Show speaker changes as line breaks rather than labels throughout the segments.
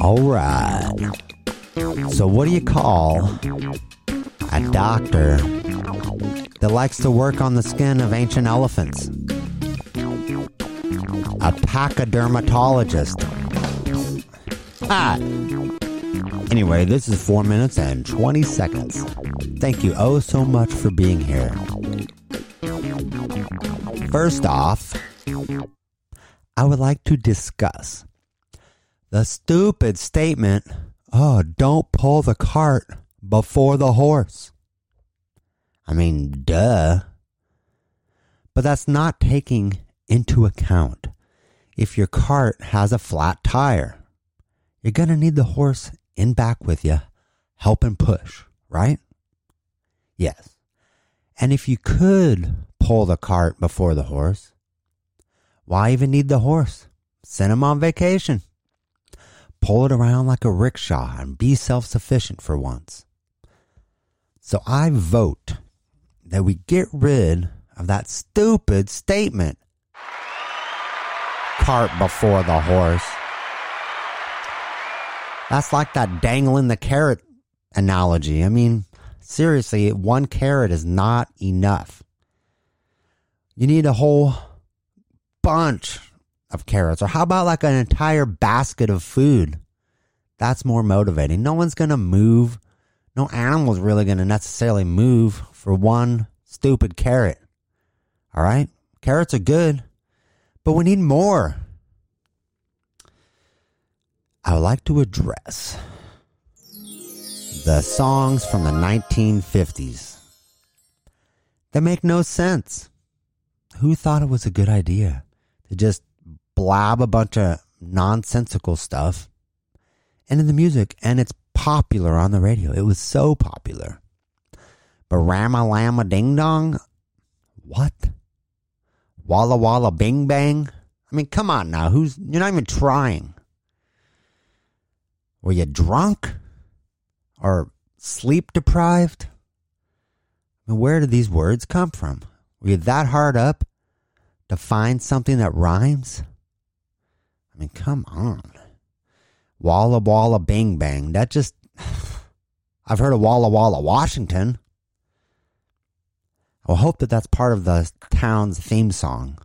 All right. So, what do you call a doctor that likes to work on the skin of ancient elephants? A pachydermatologist. Ah. Anyway, this is 4 minutes and 20 seconds. Thank you oh so much for being here. First off, I would like to discuss the stupid statement oh, don't pull the cart before the horse. I mean, duh. But that's not taking into account if your cart has a flat tire. You're going to need the horse in back with you, helping push, right? Yes. And if you could pull the cart before the horse, why even need the horse? Send him on vacation. Pull it around like a rickshaw and be self sufficient for once. So I vote that we get rid of that stupid statement cart before the horse. That's like that dangling the carrot analogy. I mean, seriously, one carrot is not enough. You need a whole bunch of carrots. Or how about like an entire basket of food? That's more motivating. No one's going to move. No animal's really going to necessarily move for one stupid carrot. All right? Carrots are good, but we need more. I would like to address the songs from the 1950s. They make no sense. Who thought it was a good idea to just blab a bunch of nonsensical stuff into the music? And it's popular on the radio. It was so popular. But Rama Lama Ding Dong? What? Walla Walla Bing Bang? I mean, come on now. Who's you're not even trying. Were you drunk? Or sleep deprived? I mean, where did these words come from? Were you that hard up to find something that rhymes? I mean, come on. Walla Walla Bing Bang. That just. I've heard of Walla Walla, Washington. I hope that that's part of the town's theme song.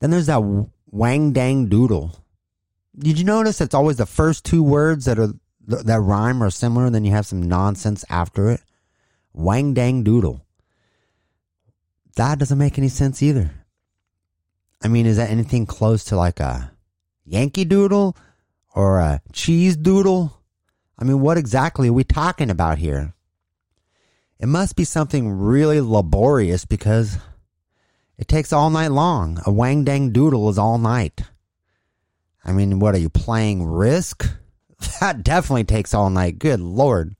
Then there's that Wang Dang Doodle. Did you notice it's always the first two words that are that rhyme or similar, and then you have some nonsense after it? Wang Dang Doodle. That doesn't make any sense either. I mean, is that anything close to like a Yankee Doodle or a cheese doodle? I mean, what exactly are we talking about here? It must be something really laborious because it takes all night long. A wang dang doodle is all night. I mean, what are you playing Risk? That definitely takes all night. Good lord.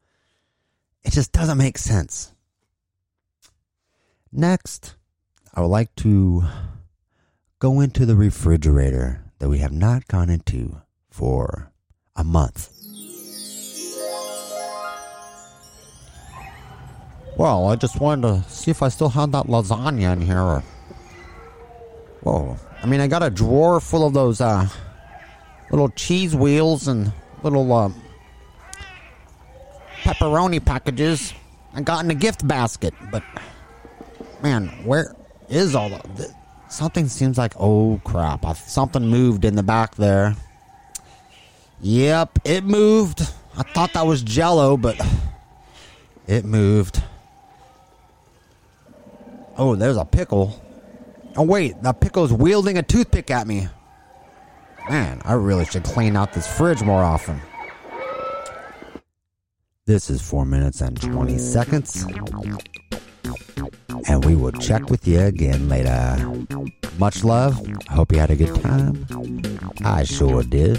It just doesn't make sense. Next, I would like to go into the refrigerator that we have not gone into for a month. Well, I just wanted to see if I still had that lasagna in here. Whoa. I mean, I got a drawer full of those uh, little cheese wheels and little uh, pepperoni packages I got in a gift basket. But, man, where is all of this? Something seems like, oh crap, I, something moved in the back there. Yep, it moved. I thought that was jello, but it moved. Oh, there's a pickle. Oh, wait, the pickle's wielding a toothpick at me. Man, I really should clean out this fridge more often. This is 4 minutes and 20 seconds. And we will check with you again later. Much love. Hope you had a good time. I sure did.